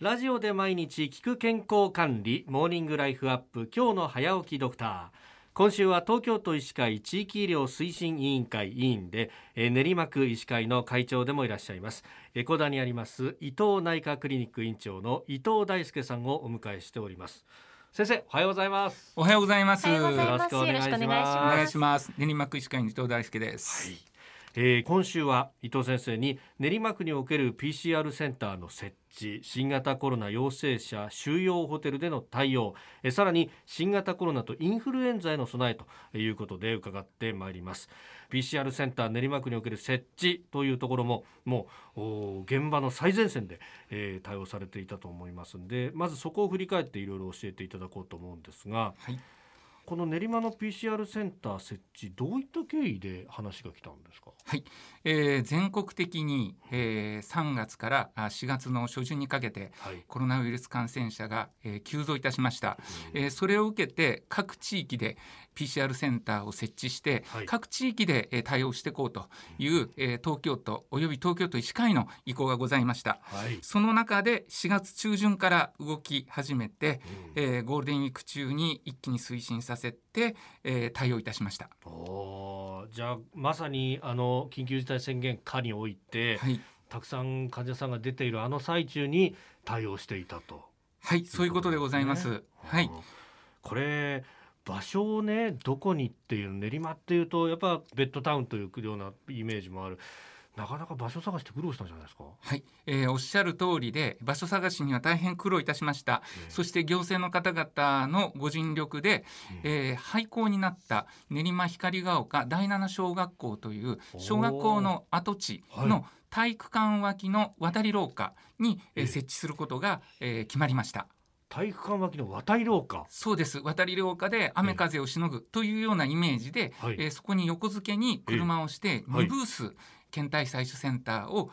ラジオで毎日聞く健康管理モーニングライフアップ今日の早起きドクター。今週は東京都医師会地域医療推進委員会委員で練馬区医師会の会長でもいらっしゃいます。江古田にあります伊藤内科クリニック院長の伊藤大輔さんをお迎えしております。先生おはようございます。おはようございます。よろしくお願いします。お願いします。練馬区医師会の伊藤大輔です、はいえー、今週は伊藤先生に練馬区における PCR センターの設置新型コロナ陽性者収容ホテルでの対応えさらに新型コロナとインフルエンザへの備えということで伺ってまいります。PCR センター練馬区における設置というところももう現場の最前線で、えー、対応されていたと思いますんでまずそこを振り返っていろいろ教えていただこうと思うんですが、はい。この練馬の PCR センター設置どういった経緯で話が来たんですか？はい、えー、全国的に、えー、3月から4月の初旬にかけて、はい、コロナウイルス感染者が、えー、急増いたしました。うん、えー、それを受けて各地域で PCR センターを設置して、はい、各地域で、えー、対応していこうという、えー、東京都および東京都医師会の意向がございました。はい、その中で4月中旬から動き始めて、うん、えー、ゴールデンウィーク中に一気に推進させて、えー、対応いたしました。おじゃあまさにあの緊急事態宣言下において、はい、たくさん患者さんが出ているあの最中に対応していたと。はい、そういうことでございます。はい。これ場所をねどこにっていう練馬っていうとやっぱベッドタウンというようなイメージもある。なかなか場所探して苦労したんじゃないですか？はい、えー、おっしゃる通りで場所探しには大変苦労いたしました。えー、そして行政の方々のご尽力で、うん、えー、廃校になった練馬光が丘第七小学校という小学校の跡地の体育館脇の渡り廊下に、えー、設置することが、えー、決まりました。体育館脇の渡り廊下？そうです。渡り廊下で雨風をしのぐというようなイメージで、はい、えー、そこに横付けに車をして2ブース、検体採取センターを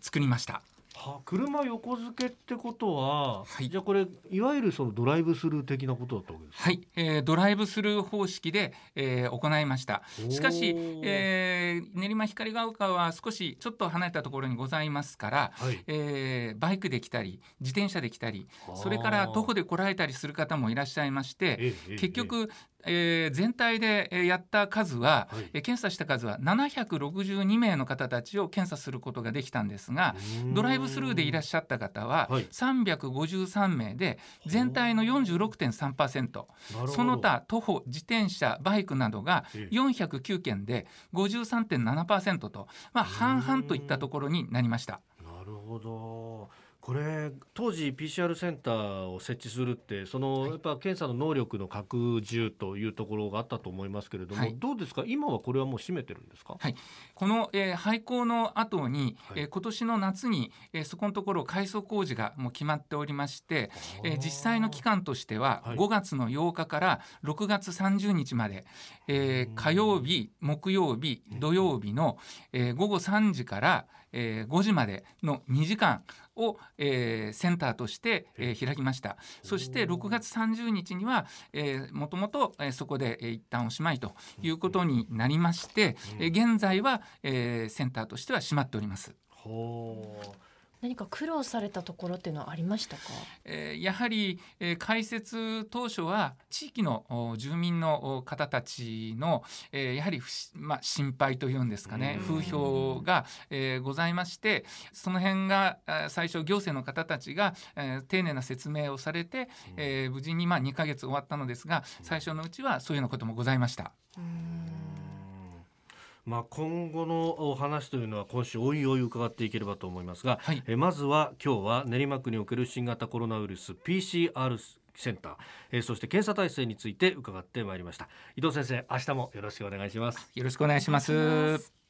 作りました。は車横付けってことは、はい、じゃあこれいわゆるそのドライブスルー的なことだったわけですか？はい、えー、ドライブスルー方式で、えー、行いました。しかし、えー、練馬光が丘は少しちょっと離れたところにございますから、はい、えー、バイクで来たり自転車で来たりそれから徒歩で来られたりする方もいらっしゃいまして、結局、えー、全体でやった数は、はい、検査した数は762名の方たちを検査することができたんですがドライブスルーでいらっしゃった方は353名で全体の46.3%その他徒歩自転車バイクなどが409件で53.7%と、まあ、半々といったところになりました。なるほどこれ当時 PCR センターを設置するってその、やっぱ検査の能力の拡充というところがあったと思いますけれども、はい、どうですか？今はこれはもう閉めてるんですか、はい、この、えー、廃校の後に、はい、えー、今年の夏に、えー、そこのところ改装工事がもう決まっておりまして、えー、実際の期間としては、5月の8日から6月30日まで、えー、火曜日木曜日土曜日の、えー、午後3時からえー、5時までの2時間を、えー、センターとして、えー、開きました。そして6月30日には、えー、もともと、えー、そこで、えー、一旦おしまいということになりまして、えー、現在は、えー、センターとしては閉まっております。ほう何か苦労されたところっていうのはありましたか、えー、やはり、えー、開設当初は地域の住民の方たちの、えー、やはり、まあ、心配というんですかね。風評が、えー、ございましてその辺が最初行政の方たちが、えー、丁寧な説明をされて、えー、無事にまあ2ヶ月終わったのですが最初のうちはそういうようなこともございました。まあ、今後のお話というのは今週おいおい伺っていければと思いますが、はい、えまずは今日は練馬区における新型コロナウイルス PCR センター、えー、そして検査体制について伺ってまいりました。伊藤先生明日もよろしくお願いします。よろしくお願いします